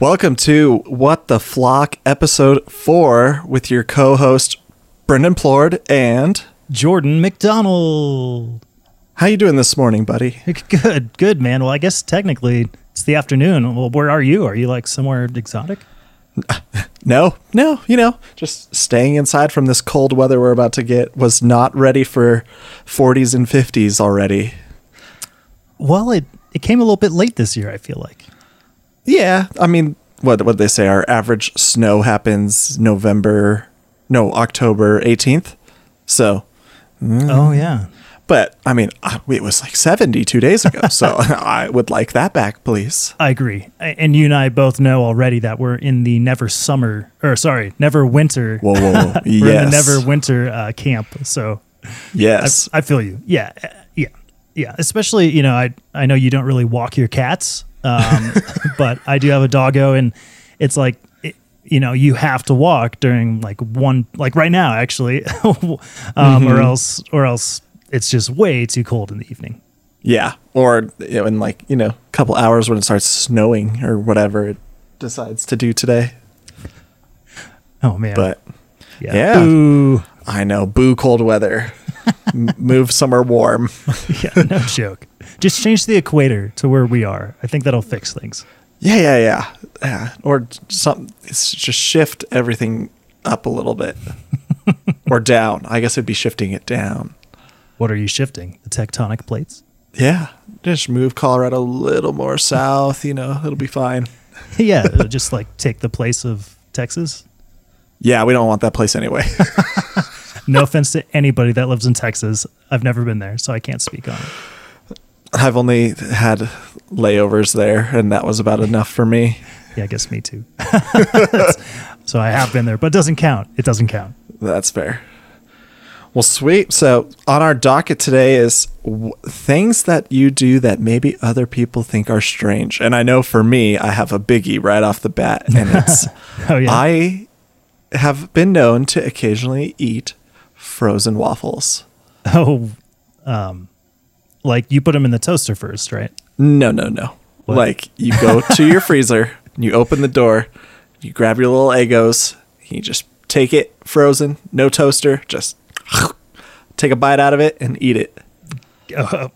Welcome to What the Flock episode 4 with your co-host Brendan Plord and Jordan McDonald. How you doing this morning, buddy? Good, good, man. Well, I guess technically it's the afternoon. Well, where are you? Are you like somewhere exotic? No, no, you know, just staying inside from this cold weather we're about to get was not ready for 40s and 50s already. Well, it it came a little bit late this year. I feel like. Yeah, I mean, what what they say our average snow happens November, no, October 18th. So, Oh yeah. but I mean, it was like seventy two days ago. So I would like that back, please. I agree. And you and I both know already that we're in the never summer, or sorry, never winter. Whoa, whoa, whoa. Yes. the never winter uh, camp. So Yes. I feel you. Yeah, yeah. Especially, you know, I I know you don't really walk your cats, um, but I do have a doggo, and it's like. It, you know, you have to walk during like one, like right now, actually, um, or else, or else it's just way too cold in the evening. Yeah, or you know, in like you know, a couple hours when it starts snowing or whatever it decides to do today. Oh man, But yeah, yeah. I know, boo cold weather. Move somewhere warm. yeah, no joke. Just change the equator to where we are. I think that'll fix things. Yeah, yeah, yeah, yeah. Or some, just shift everything up a little bit, or down. I guess it'd be shifting it down. What are you shifting? The tectonic plates? Yeah, just move Colorado a little more south. You know, it'll be fine. yeah, it'll just like take the place of Texas. Yeah, we don't want that place anyway. No offense to anybody that lives in Texas. I've never been there, so I can't speak on it. I've only had layovers there, and that was about enough for me. Yeah, I guess me too. so I have been there, but it doesn't count. It doesn't count. That's fair. Well, sweet. So, on our docket today is w- things that you do that maybe other people think are strange. And I know for me, I have a biggie right off the bat, and it's Oh yeah. I have been known to occasionally eat frozen waffles. oh, um, like you put them in the toaster first, right? No, no, no. What? Like you go to your freezer, and you open the door, you grab your little Eggos, you just take it frozen, no toaster, just take a bite out of it and eat it.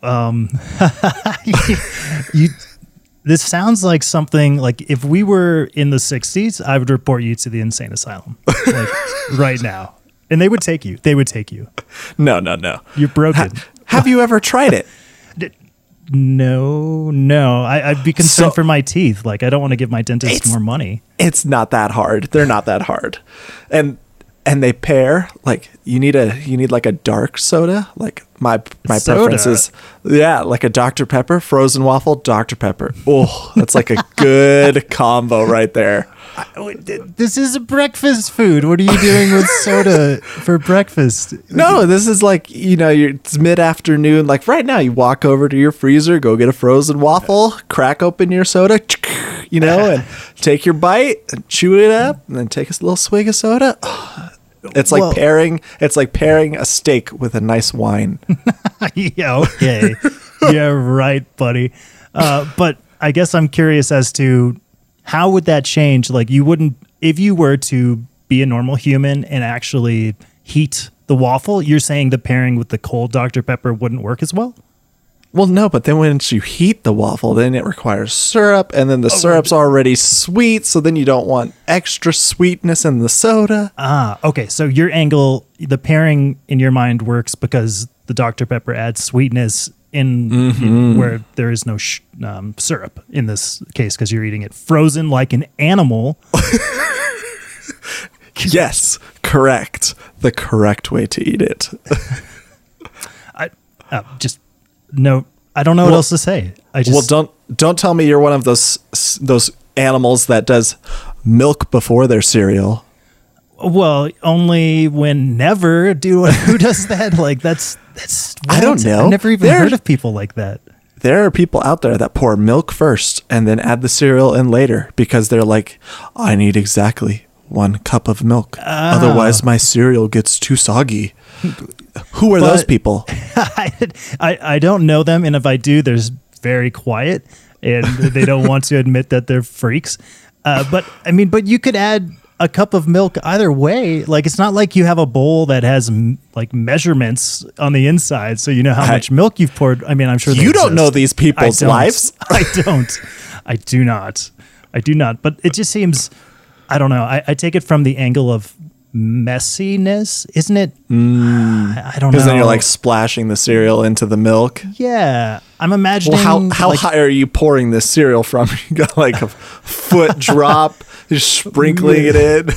Um, You. This sounds like something like if we were in the '60s, I would report you to the insane asylum, like right now, and they would take you. They would take you. No, no, no. You're broken. Have you ever tried it? No, no. I, I'd be concerned So- for my teeth. Like I don't want to give my dentist more money. It's not that hard. They're not that hard. And and they pair like you need a you need like a dark soda. Like my my Soda? preference is yeah, like a Dr Pepper, frozen waffle, Dr Pepper. Oh, that's like a good combo right there. Oh, this is a breakfast food. What are you doing with soda for breakfast? No, this is like you know, you're, it's mid afternoon. Like right now, you walk over to your freezer, go get a frozen waffle, crack open your soda, you know, and take your bite, and chew it up, and then take a little swig of soda. It's like pairing. It's like pairing a steak with a nice wine. yeah, okay. yeah, right, buddy. Uh, but I guess I'm curious as to how would that change? Like, you wouldn't, if you were to be a normal human and actually heat the waffle, you're saying the pairing with the cold Dr. Pepper wouldn't work as well? Well, no, but then once you heat the waffle, then it requires syrup, and then the Oh, syrup's already sweet, so then you don't want extra sweetness in the soda. Ah, okay. So your angle, the pairing in your mind works because the Dr. Pepper adds sweetness in, in where there is no sh- um, syrup in this case because you're eating it frozen like an animal. Yes, correct. The correct way to eat it. I uh, just no. I don't know what else to say. I just well, don't don't tell me you're one of those those animals that does milk before their cereal. well only when never do who does that like that's that's I don't know. I've never even There- heard of people like that. There are people out there that pour milk first and then add the cereal in later because they're like, I need exactly one cup of milk. Ah. Otherwise, my cereal gets too soggy. Who are those people? I, I I don't know them, and if I do, there's very quiet, and they don't want to admit that they're freaks. Uh, but I mean, but you could add a cup of milk either way. Like it's not like you have a bowl that has m- like measurements on the inside, so you know how I- much milk you've poured. I mean, I'm sure You don't know these people's I lives. I don't. I do not. I do not. But it just seems. I don't know. I, I take it from the angle of messiness, isn't it? Mm. I, I don't know. Because then you're like splashing the cereal into the milk. yeah. I'm imagining. Well, how how like, high are you pouring this cereal from? You got like a foot drop, just sprinkling it in.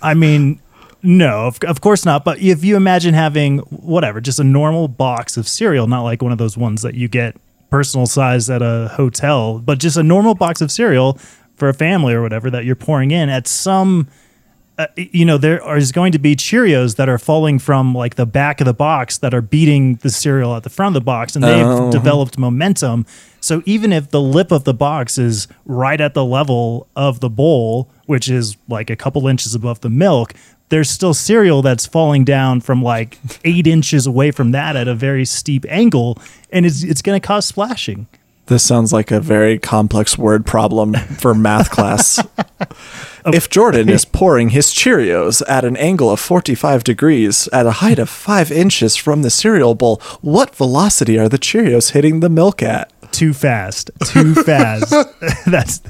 I mean, no, of, of course not. But if you imagine having whatever, just a normal box of cereal, not like one of those ones that you get personal size at a hotel, but just a normal box of cereal for a family or whatever that you're pouring in at some. Uh, you know, there is going to be Cheerios that are falling from like the back of the box that are beating the cereal at the front of the box, and they've Oh. developed momentum. So even if the lip of the box is right at the level of the bowl, which is like a couple inches above the milk, there's still cereal that's falling down from like eight inches away from that at a very steep angle, and it's it's going to cause splashing. This sounds like a very complex word problem for math class. if Jordan is pouring his Cheerios at an angle of 45 degrees at a height of 5 inches from the cereal bowl, what velocity are the Cheerios hitting the milk at? Too fast, too fast. that's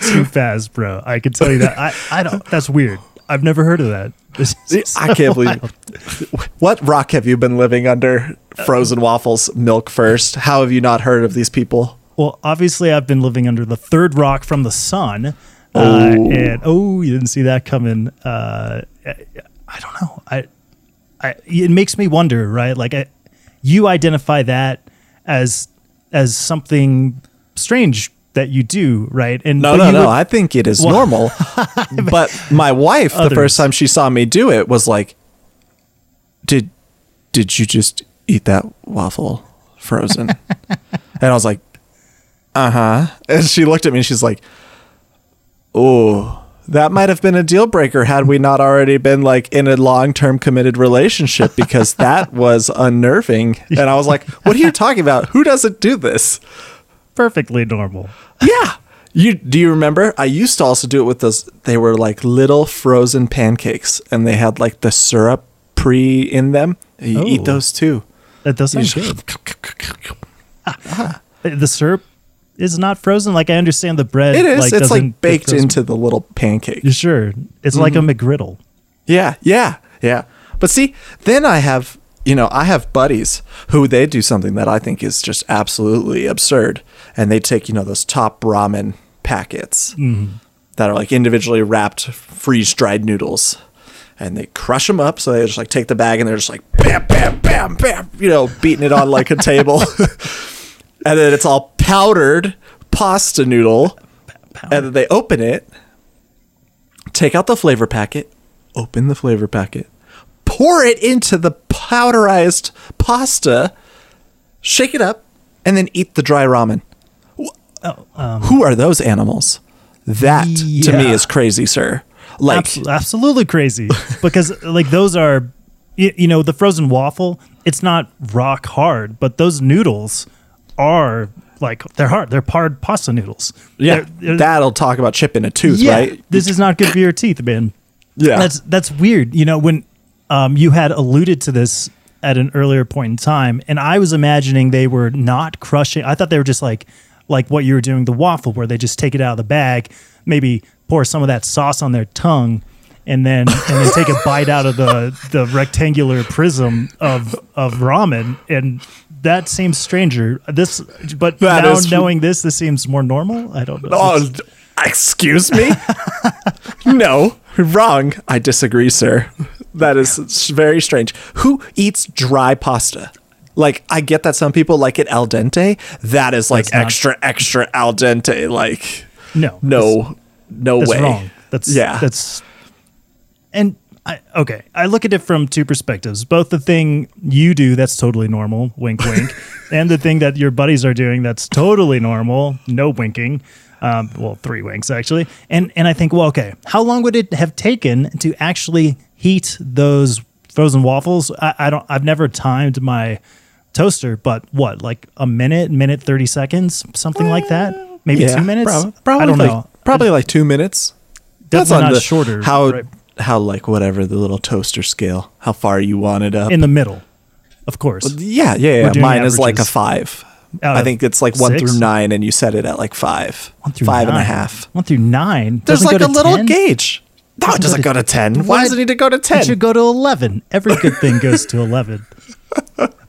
too fast, bro. I can tell you that. I I don't. That's weird. I've never heard of that. Is I can't believe. What rock have you been living under? Frozen uh, waffles, milk first. How have you not heard of these people? Well, obviously, I've been living under the third rock from the sun. Uh, Oh. and oh, you didn't see that coming. Uh, I, don't know. I, I, it makes me wonder, right? Like, I, you identify that as as something strange that you do, right? And No, no, no. would- I think it is normal. but my wife, the first time she saw me do it, was like, "Did did you just eat that waffle frozen?" and I was like, "Uh huh." And she looked at me and she's like, "Oh." That might have been a deal breaker had we not already been like in a long term committed relationship because that was unnerving. And I was like, What are you talking about? Who doesn't do this? perfectly normal. Yeah. You do you remember? I used to also do it with those. They were like little frozen pancakes, and they had like the syrup pre in them. You eat those too. That does sound good. Uh, the syrup is not frozen. Like I understand the bread. It is. Like, it's like baked into the little pancake. Sure? It's like a Mm-hmm. McGriddle. Yeah, yeah, yeah. But see, then I have, you know, I have buddies who they do something that I think is just absolutely absurd. And they take, you know, those top ramen packets that are like individually wrapped freeze dried noodles. And they crush them up. So they just like take the bag and they're just like bam, bam, bam, bam, you know, beating it on like a table. and then it's all powdered pasta noodle. And then they open it, take out the flavor packet, open the flavor packet, pour it into the powderized pasta, shake it up, and then eat the dry ramen. Wh- Who are those animals? That to me Um, is crazy, sir. Like, Abs- absolutely crazy because like those are you know the frozen waffle it's not rock hard but those noodles are like they're hard they're hard pasta noodles yeah, They're- they're- that'll talk about chipping a tooth, yeah, right? this is not good for your teeth man Yeah. that's that's weird you know when um, you had alluded to this at an earlier point in time and i was imagining they were not crushing i thought they were just like like what you were doing the waffle where they just take it out of the bag maybe pour some of that sauce on their tongue and then and then take a bite out of the the rectangular prism of of ramen and that seems stranger this but That now is- knowing this this seems more normal i don't know Oh, excuse me? no, wrong. I disagree, sir. That is very strange. Who eats dry pasta? Like, I get that some people like it al dente. That is like That's not- extra, extra al dente. Like, no no, no That's way. wrong. That's Yeah. That's and I okay. I look at it from two perspectives. Both the thing you do that's totally normal, wink wink, and the thing that your buddies are doing that's totally normal, no winking. Um, well, three winks actually. And and I think, well, okay, how long would it have taken to actually heat those frozen waffles? I, I don't. I've never timed my toaster, but what, like a minute, minute thirty seconds, something like that? Maybe yeah, two minutes. prob- probably I don't like know. Probably like two minutes. Definitely not shorter, How right. How like whatever the little toaster scale, how far you want it up. in the middle, of course. yeah, yeah, yeah. doing Mine is like a five. I think it's like one six? through nine, and you set it at like five, One through five and a nine. half. One through nine. There's Doesn't like go a little 10? gauge. No, it doesn't go to ten. Why What? does it need to go to ten? It should go to eleven. Every good thing goes to eleven.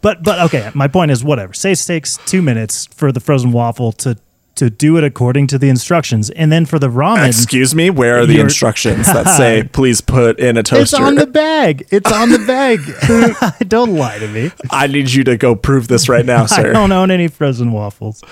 But but okay, my point is whatever. Say it takes two minutes for the frozen waffle to to do it according to the instructions, and then for the ramen, Excuse me, where are the instructions that say please put in a toaster? it's on the bag. It's on the bag. Don't lie to me. I need you to go prove this right now, sir. I don't own any frozen waffles.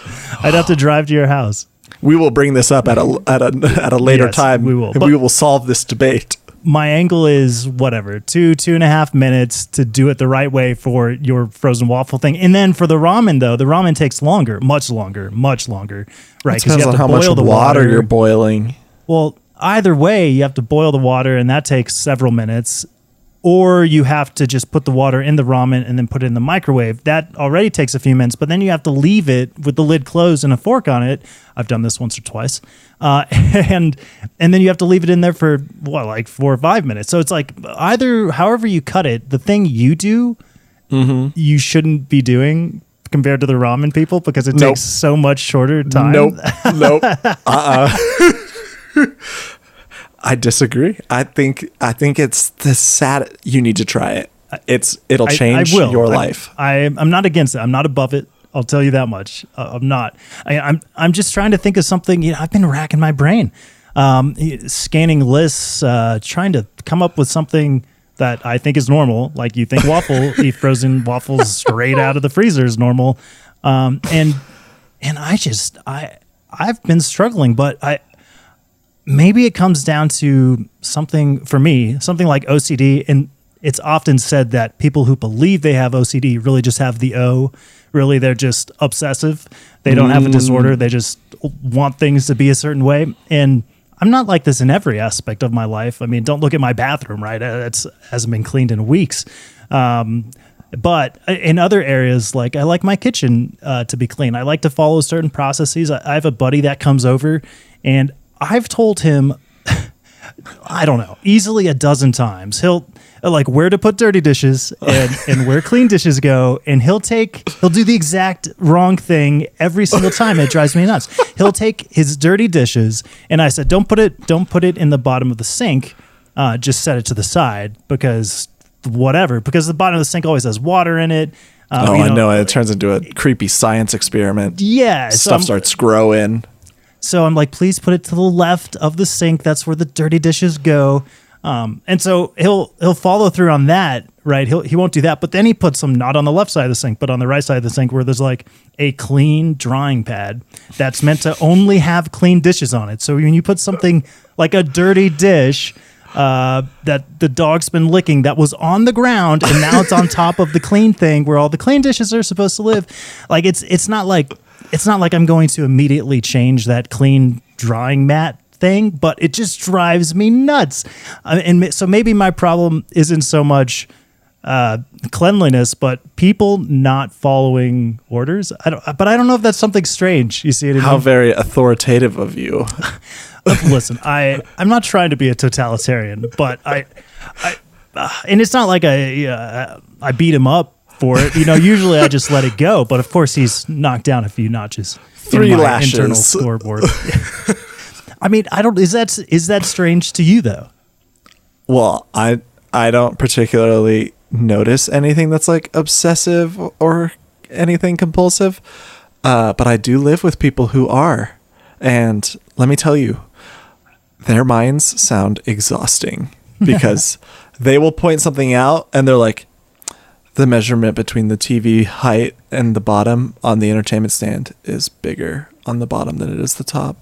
I'd have to drive to your house. We will bring this up at a at a at a later Yes, time. we will. and But- we will solve this debate. My angle is whatever two two and a half minutes to do it the right way for your frozen waffle thing. And then for the ramen though the ramen takes longer much longer much longer right? It depends on how much water, you're boiling. well either way you have to boil the water and that takes several minutes or you have to just put the water in the ramen and then put it in the microwave that already takes a few minutes but then you have to leave it with the lid closed and a fork on it i've done this once or twice uh, and and then you have to leave it in there for what like four or five minutes so it's like either however you cut it the thing you do you shouldn't be doing compared to the ramen people because it Nope. takes so much shorter time Nope. nope. Uh-uh. I disagree. I think I think it's the sad you need to try it. It's it'll change I will. your I- life. I, I'm not against it. I'm not above it. I'll tell you that much. Uh, I'm not. I, I'm I'm just trying to think of something. You know, I've been racking my brain, um, scanning lists, uh, trying to come up with something that I think is normal. Like you think waffle, eat frozen waffles straight out of the freezer is normal, um, and and I just I I've been struggling, but I maybe it comes down to something for me, something like OCD. And it's often said that people who believe they have OCD really just have the O. Really, they're just obsessive. They don't have a disorder. They just want things to be a certain way. And I'm not like this in every aspect of my life. I mean, don't look at my bathroom, right? Uh, It's hasn't been cleaned in weeks. Um, but in other areas, like I like my kitchen uh, to be clean. I like to follow certain processes. I, I have a buddy that comes over, and I've told him, I don't know, easily a dozen times. He'll like where to put dirty dishes and, and where clean dishes go, and he'll take he'll do the exact wrong thing every single time. It drives me nuts. He'll take his dirty dishes, and I said, don't put it don't put it in the bottom of the sink. Uh, just set it to the side because whatever. Because the bottom of the sink always has water in it. Uh, oh, you I know. It turns into a creepy science experiment. Yeah, Stuff I'm- starts growing. So I'm like, please put it to the left of the sink. That's where the dirty dishes go. Um, and so he'll he'll follow through on that, right? He'll he won't do that, but then he puts them not on the left side of the sink, but on the right side of the sink, where there's like a clean drying pad that's meant to only have clean dishes on it. So when you put something like a dirty dish uh, that the dog's been licking that was on the ground and now it's on top of the clean thing where all the clean dishes are supposed to live, like it's it's not like it's not like I'm going to immediately change that clean drying mat thing, but it just drives me nuts. Uh, and so maybe my problem isn't so much uh, cleanliness, but people not following orders. I don't, but I don't know if that's something strange. You see it in How very authoritative of you. listen, I I'm not trying to be a totalitarian, but I, I uh, and it's not like I uh, I beat him up for it. You know, usually I just let it go, but of course he's knocked down a few notches. in Three my lashes. Internal scoreboard. I mean, I don't. Is that is that strange to you though? Well, I I don't particularly notice anything that's like obsessive or anything compulsive, uh, but I do live with people who are, and let me tell you, their minds sound exhausting because they will point something out and they're like, the measurement between the TV height and the bottom on the entertainment stand is bigger on the bottom than it is the top.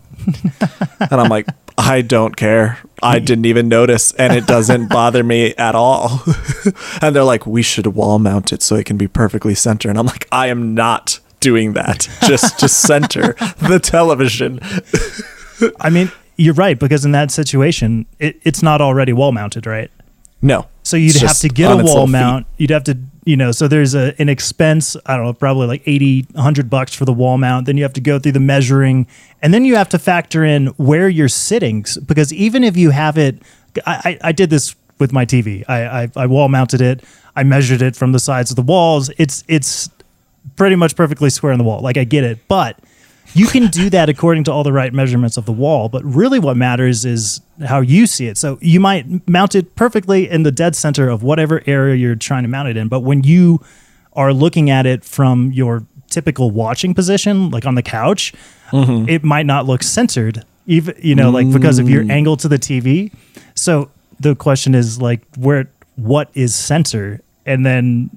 and I'm like, I don't care. I didn't even notice, and it doesn't bother me at all. and they're like, we should wall mount it so it can be perfectly center. And I'm like, I am not doing that. Just to center the television. I mean, you're right because in that situation, it, it's not already wall mounted, right? No. So you'd have to get a wall little feet. mount. You'd have to, you know, so there's a an expense, I don't know, probably like 80, 100 bucks for the wall mount. Then you have to go through the measuring and then you have to factor in where you're sitting because even if you have it I, I, I did this with my TV. I, I I wall mounted it. I measured it from the sides of the walls. It's it's pretty much perfectly square on the wall. Like I get it, but you can do that according to all the right measurements of the wall. But really, what matters is how you see it. So you might mount it perfectly in the dead center of whatever area you're trying to mount it in. But when you are looking at it from your typical watching position, like on the couch, mm-hmm. it might not look centered. Even you know, like because of your mm. angle to the TV. So the question is like, where what is center, and then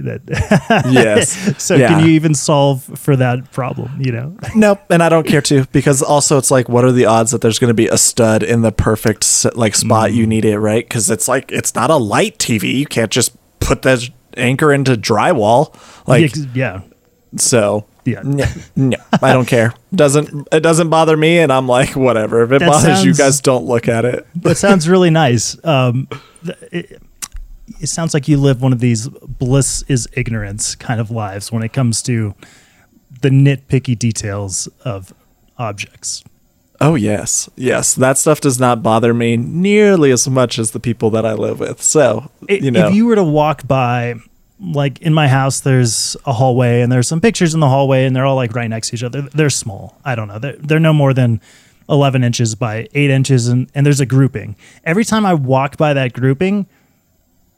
that Yes. so Yeah. can you even solve for that problem? You know, Nope, and I don't care to because also it's like, what are the odds that there's going to be a stud in the perfect like spot Mm. you need it, right? Because it's like it's not a light TV. You can't just put that anchor into drywall, like yeah, so. Yeah. no, no, I don't care. Doesn't it doesn't bother me, and I'm like, whatever. If it That bothers you guys, don't look at it. that sounds really nice. Um, it, it sounds like you live one of these bliss is ignorance kind of lives when it comes to the nitpicky details of objects. Oh yes, yes. That stuff does not bother me nearly as much as the people that I live with. So you know, if you were to walk by like in my house there's a hallway and there's some pictures in the hallway and they're all like right next to each other they're small i don't know they're, they're no more than 11 inches by 8 inches and, and there's a grouping every time i walk by that grouping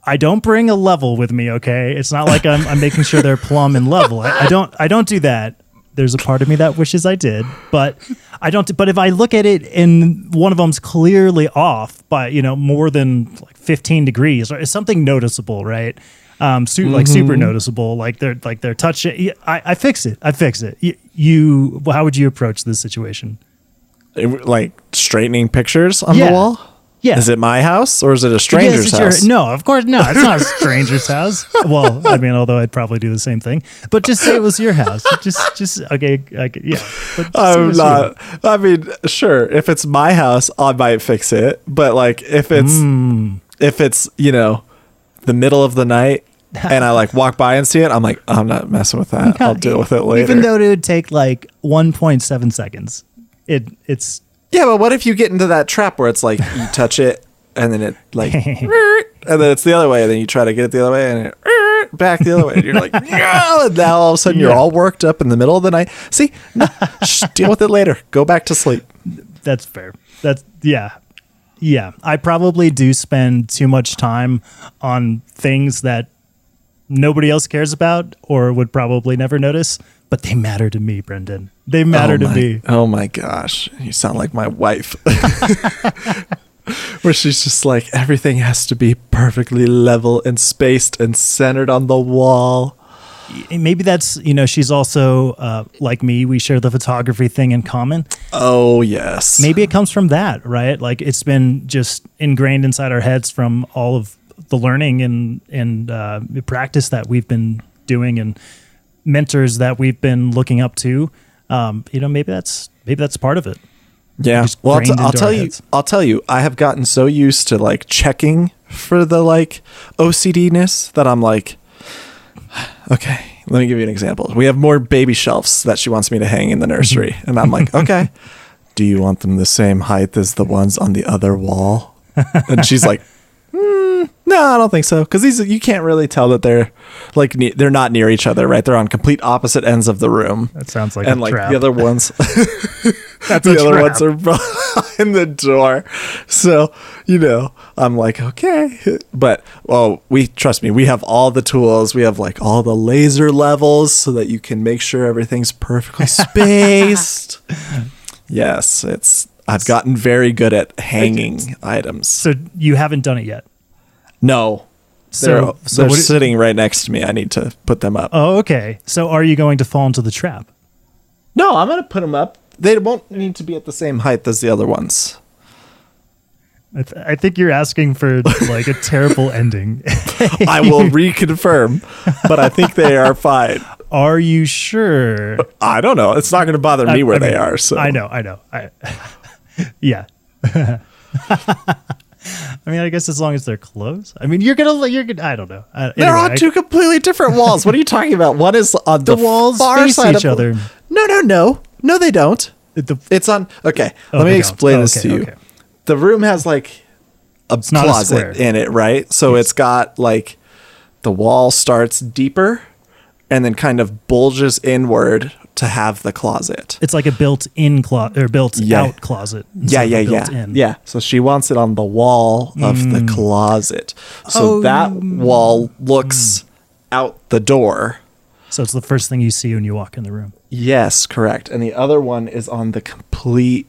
i don't bring a level with me okay? It's not like i'm, I'm making sure they're plumb and level. I, I don't i don't do that. There's a part of me that wishes i did but i don't but if i look at it and one of them's clearly off by you know more than like 15 degrees or it's something noticeable right? Um su- like super noticeable like they're like they're touch I, I fix it i fix it. You, you how would you approach this situation? Like straightening pictures on Yeah. the wall. Yeah Is it my house or is it a stranger's Yes, it's your- house? no, of course no. It's not a stranger's house. Well, I mean, although I'd probably do the same thing. But just say it was your house. Just, just okay, okay yeah. But just say it I'm not. I mean, sure. If it's my house, I might fix it. But like, if it's Hmm. if it's you know the middle of the night and I like walk by and see it, I'm like, I'm not messing with that. I'll deal with it later. Even though it would take like 1.7 seconds, it it's yeah, but what if you get into that trap where it's like you touch it and then it like, and then it's the other way, and then you try to get it the other way and it back the other way, and you're like, no, and now all of a sudden you're Yeah. all worked up in the middle of the night. See, no, shh, deal with it later. Go back to sleep. that's fair. That's yeah. Yeah, I probably do spend too much time on things that nobody else cares about or would probably never notice, but they matter to me, Brendan. They matter oh to my, me. Oh my gosh, you sound like my wife. Where she's just like everything has to be perfectly level and spaced and centered on the wall. maybe that's you know she's also uh, like me we share the photography thing in common Oh yes. maybe it comes from that right like it's been just ingrained inside our heads from all of the learning and and uh, practice that we've been doing and mentors that we've been looking up to um, you know maybe that's maybe that's part of it Yeah. Well, I'll, t- I'll tell you. heads. I'll tell you. I have gotten so used to like checking for the like OCD ness that I'm like, okay. Let me give you an example. We have more baby shelves that she wants me to hang in the nursery, and I'm like, okay. Do you want them the same height as the ones on the other wall? And she's like, "Hmm, no, I don't think so. Because these you can't really tell that they're like ne- they're not near each other, right? They're on complete opposite ends of the room. That sounds like and like trap. the other ones that's the other ones are behind the door. So you know i'm like okay. But well we trust me we have all the tools. We have like all the laser levels so that you can make sure everything's perfectly spaced. Yes it's i've gotten very good at hanging items. so you haven't done it yet no so they're, so they're sitting right next to me i need to put them up oh okay so are you going to fall into the trap no i'm gonna put them up they won't need to be at the same height as the other ones I, th- I think you're asking for like a terrible ending. I will reconfirm, but I think they are fine. Are you sure? I don't know. It's not going to bother me I- where I they are. So I know, I know. I, yeah. I mean, I guess as long as they're close. I mean, you're gonna, you're gonna. I don't know. Uh, They're on I- two completely different walls. What are you talking about? One is on the, The walls far face side each of other. No, no, no, no. They don't. the- It's on. Okay, Oh, let me explain Oh, this okay, to you. okay. The room has like a a closet square. in it, right? So it's got like the wall starts deeper and then kind of bulges inward to have the closet. it's like a built-in closet or built-out closet. Yeah, yeah, yeah, built-in. yeah. So she wants it on the wall of the hmm. closet. So Oh. that hmm. wall hmm. looks out the door. So it's the first thing you see when you walk in the room. Yes, correct. And the other one is on the complete,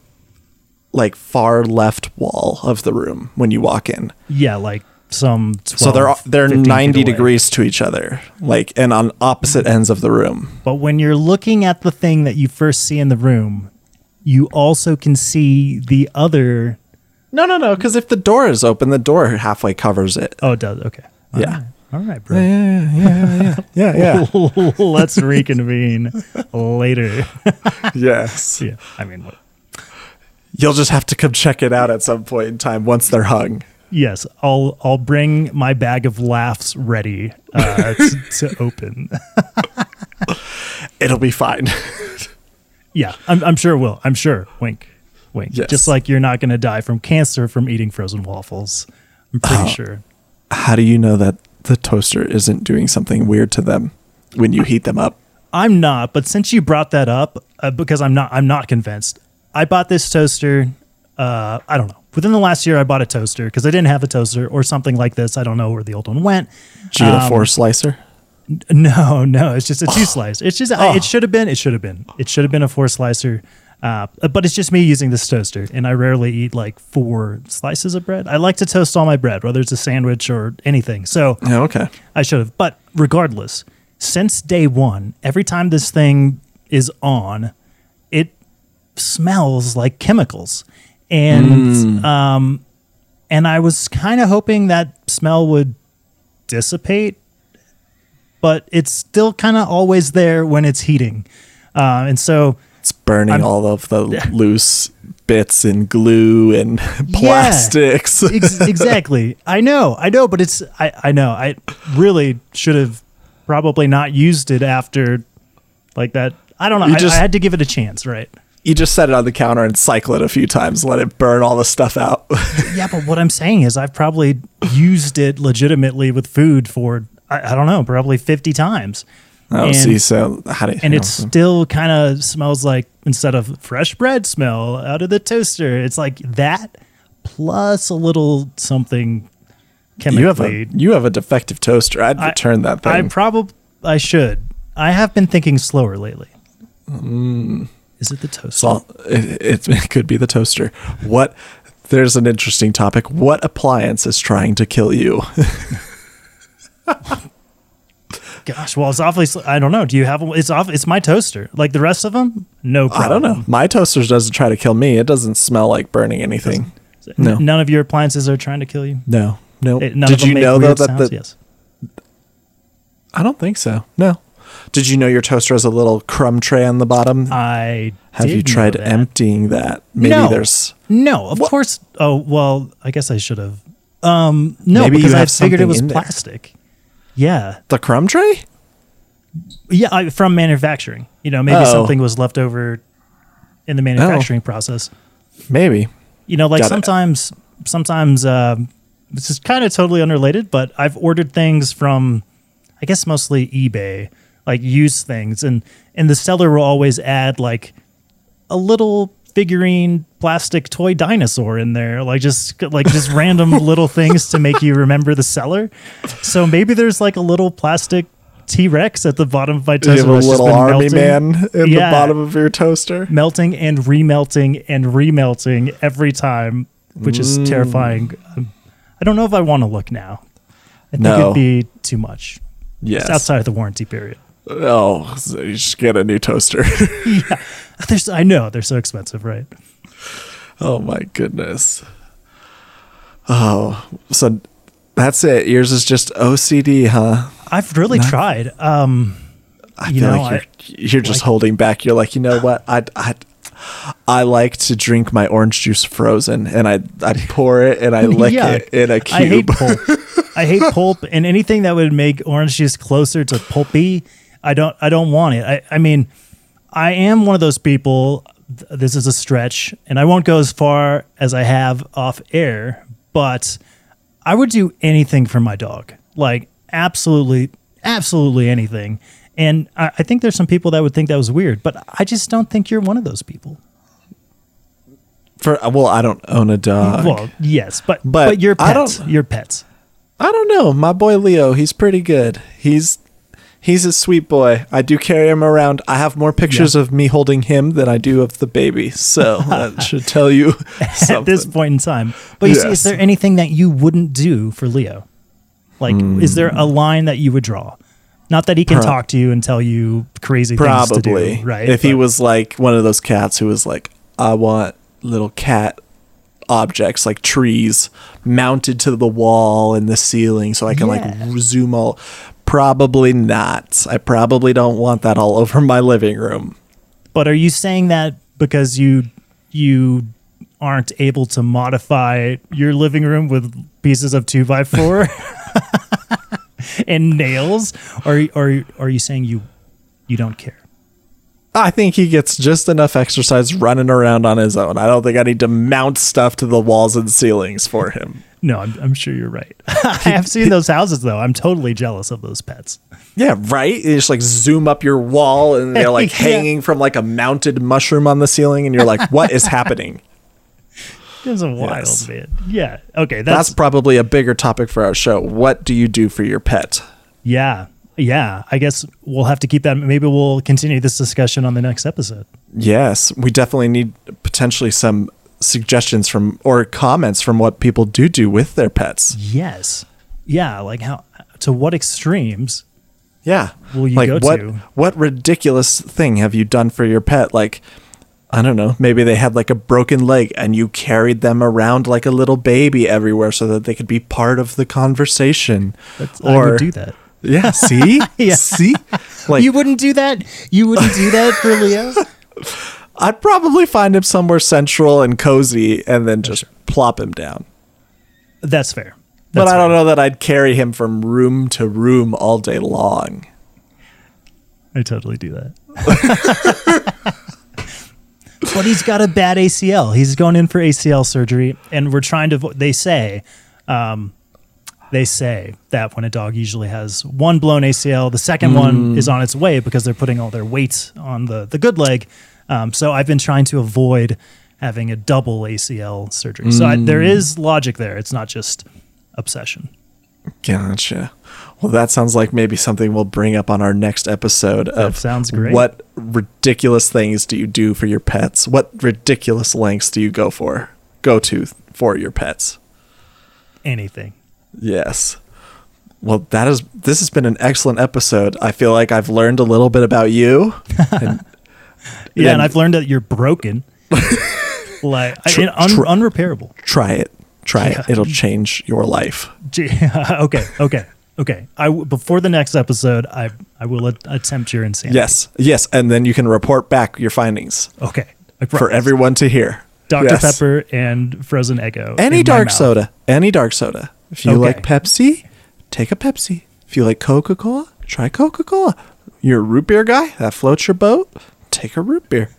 like far left wall of the room when you walk in. Yeah, like some. 12, So they're they're ninety degrees to each other, like and on opposite mm-hmm. ends of the room. But when you're looking at the thing that you first see in the room, you also can see the other. No, no, no. Because if the door is open, the door halfway covers it. Oh, it does. Okay. All Yeah. right. All right, bro. Yeah, yeah, yeah, yeah. Let's reconvene later. yes. yeah. I mean, what- You'll just have to come check it out at some point in time once they're hung. Yes, I'll I'll bring my bag of laughs ready uh, to, to open. It'll be fine. Yeah, I'm, I'm sure it will. I'm sure. Wink, wink. Yes. Just like you're not going to die from cancer from eating frozen waffles. I'm pretty Oh. sure. How do you know that the toaster isn't doing something weird to them when you heat them up? I'm not, but since you brought that up, uh, because I'm not, I'm not convinced. I bought this toaster. Uh, I don't know. Within the last year, I bought a toaster because I didn't have a toaster or something like this. I don't know where the old one went. Did you get a Um, four slicer? No, no, it's just a two slice. It's just I, Oh. it should have been. It should have been. It should have been a four slicer. Uh, but it's just me using this toaster, and I rarely eat like four slices of bread. I like to toast all my bread, whether it's a sandwich or anything. So Yeah, okay. I should have. But regardless, since day one, every time this thing is on, it smells like chemicals, and um, and I was kind of hoping that smell would dissipate, but it's still kind of always there when it's heating, uh, and so It's burning I'm- all of the loose bits and glue and plastics. Ex- exactly. I know, I know, but it's I, I know. I really should have probably not used it after like that. I don't know. I, just- I had to give it a chance, right? You just set it on the counter and cycle it a few times, let it burn all the stuff out. Yeah, but what I'm saying is I've probably used it legitimately with food for I, I don't know, probably 50 times. oh, And- see, so how do you and it still kind of smells like instead of fresh bread smell out of the toaster, it's like that plus a little something chemically. you have a you have a defective toaster. I'd I- return that thing. I probably I should. I have been thinking slower lately. Mm. Is it the toaster? Well, it, it, it could be the toaster. What? There's an interesting topic. What appliance is trying to kill you? Gosh, well, it's awfully. I don't know. Do you have? It's off. It's my toaster. Like the rest of them, no problem. I don't know. My toaster doesn't try to kill me. It doesn't smell like burning anything. No. None of your appliances are trying to kill you. No, no. It- Did you know though that sounds? the? yes. I don't think so. No. Did you know your toaster has a little crumb tray on the bottom? I Have you tried emptying that? Maybe No. there's. No, of course. Oh well, I guess I should have. Um, no, Maybe because I figured it was plastic. Yeah, The crumb tray? yeah, I, from manufacturing. You know, maybe Oh. something was left over in the manufacturing process. Maybe. You know, like Got it. sometimes, sometimes um, this is kind of totally unrelated, but I've ordered things from, I guess mostly eBay, like use things, and and the seller will always add like a little figurine plastic toy dinosaur in there like just like just random little things to make you remember the seller so maybe there's like a little plastic t-rex at the bottom of my You toaster have a little army melting man in Yeah. the bottom of your toaster. melting and remelting and remelting every time, which is Mm. terrifying. Um, I don't know if I want to look now. I think No. it'd be too much. Yes. It's outside of the warranty period. Oh, so you should get a new toaster. yeah. there's I know they're so expensive, right? oh my goodness. Oh, so that's it. Yours is just OCD, huh? I've really Not- tried. Um, I You feel know, like you're, you're just like- holding back. You're like, you know what? I, I, I like to drink my orange juice frozen, and I I pour it and I lick Yeah. it in a cube. I hate pulp. I hate pulp and anything that would make orange juice closer to pulpy. I don't. I don't want it. I. I mean, I am one of those people. th- This is a stretch, and I won't go as far as I have off air. But I would do anything for my dog. Like absolutely, absolutely anything. And I, I think there's some people that would think that was weird, but I just don't think you're one of those people. For uh, well, I don't own a dog. Well, yes, but But but, your pets, your pets. I don't know. My boy Leo, he's pretty good. He's he's a sweet boy. I do carry him around. I have more pictures of me holding him than I do of the baby. So that should tell you something. at this point in time. But you see, is there anything that you wouldn't do for Leo? Like, is there a hmm. line that you would draw? Not that he can Pro- talk to you and tell you crazy things to Probably. do, right? If he was like one of those cats who was like, I want little cat objects like trees mounted to the wall and the ceiling so I can Yeah. like zoom all. Probably not. I probably don't want that all over my living room. but are you saying that because you you aren't able to modify your living room with pieces of two by four and nails, or or are you saying you you don't care? I think he gets just enough exercise running around on his own. I don't think I need to mount stuff to the walls and ceilings for him. No, I'm, I'm sure you're right. I have seen those houses though. I'm totally jealous of those pets. Yeah, right. You just like zoom up your wall, and they're like Yeah. hanging from like a mounted mushroom on the ceiling, and you're like, "What is happening?" It's a wild Yes. man. Yeah. Okay. That's That's, probably a bigger topic for our show. What do you do for your pet? yeah. Yeah. I guess we'll have to keep that. Maybe we'll continue this discussion on the next episode. Yes, we definitely need potentially some suggestions from or comments from what people do do with their pets. Yes. Yeah. Like how to what extremes? Yeah. Will you like go what to? what ridiculous thing have you done for your pet? Like I don't know, maybe they had like a broken leg and you carried them around like a little baby everywhere so that they could be part of the conversation. That's, I would do that. Yeah, see? Yeah. See? Like you wouldn't do that. You wouldn't do that for Leo. I'd probably find him somewhere central and cozy and then just plop him down. That's fair. But That's I don't fair. know that I'd carry him from room to room all day long. I totally do that. but he's got a bad ACL. He's going in for ACL surgery, and we're trying to. They say, um, they say that when a dog usually has one blown ACL, the second one is on its way because they're putting all their weight on the the good leg. Um, so I've been trying to avoid having a double ACL surgery. So I, there is logic there. It's not just obsession. Gotcha. Well, that sounds like maybe something we'll bring up on our next episode of sounds great. What ridiculous things do you do for your pets? What ridiculous lengths do you go for? Go to for your pets? Anything. Yes. Well, that is this has been an excellent episode. I feel like I've learned a little bit about you. And, Yeah, and and- I've learned that you're broken. like Tr- and un- tr- unrepairable. try it. Try Yeah. it. It'll change your life. Okay, okay, okay. I w- before the next episode, I I will a- attempt your insanity. Yes. Yes, and then you can report back your findings Okay. For everyone to hear. Dr Yes. Pepper and frozen Eggo. Any dark soda. Any dark soda. If you Okay. like Pepsi, take a Pepsi. If you like Coca Cola, try Coca Cola. You're a root beer guy? That floats your boat? Take a root beer.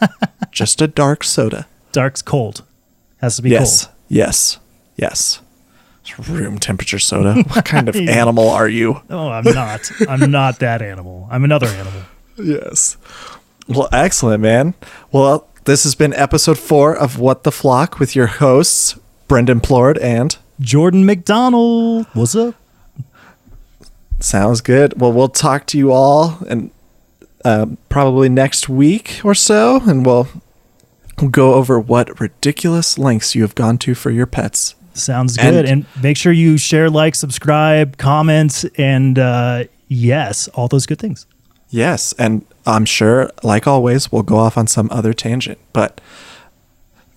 Just a dark soda. Dark's cold. Has to be yes. cold. Yes. Yes. It's room temperature soda. What kind of animal are you? Oh, I'm not. I'm not that animal. I'm another animal. Yes. Well, excellent, man. Well, this has been episode four of What the Flock with your hosts, Brendan Plord and Jordan McDonald. What's up? Sounds good. Well, we'll talk to you all and um, probably next week or so, and we'll, we'll go over what ridiculous lengths you have gone to for your pets. Sounds And- good. And, make sure you share, like, subscribe, comment, and uh, yes, all those good things. Yes, and I'm sure, like always, we'll go off on some other tangent, but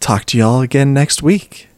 talk to y'all again next week.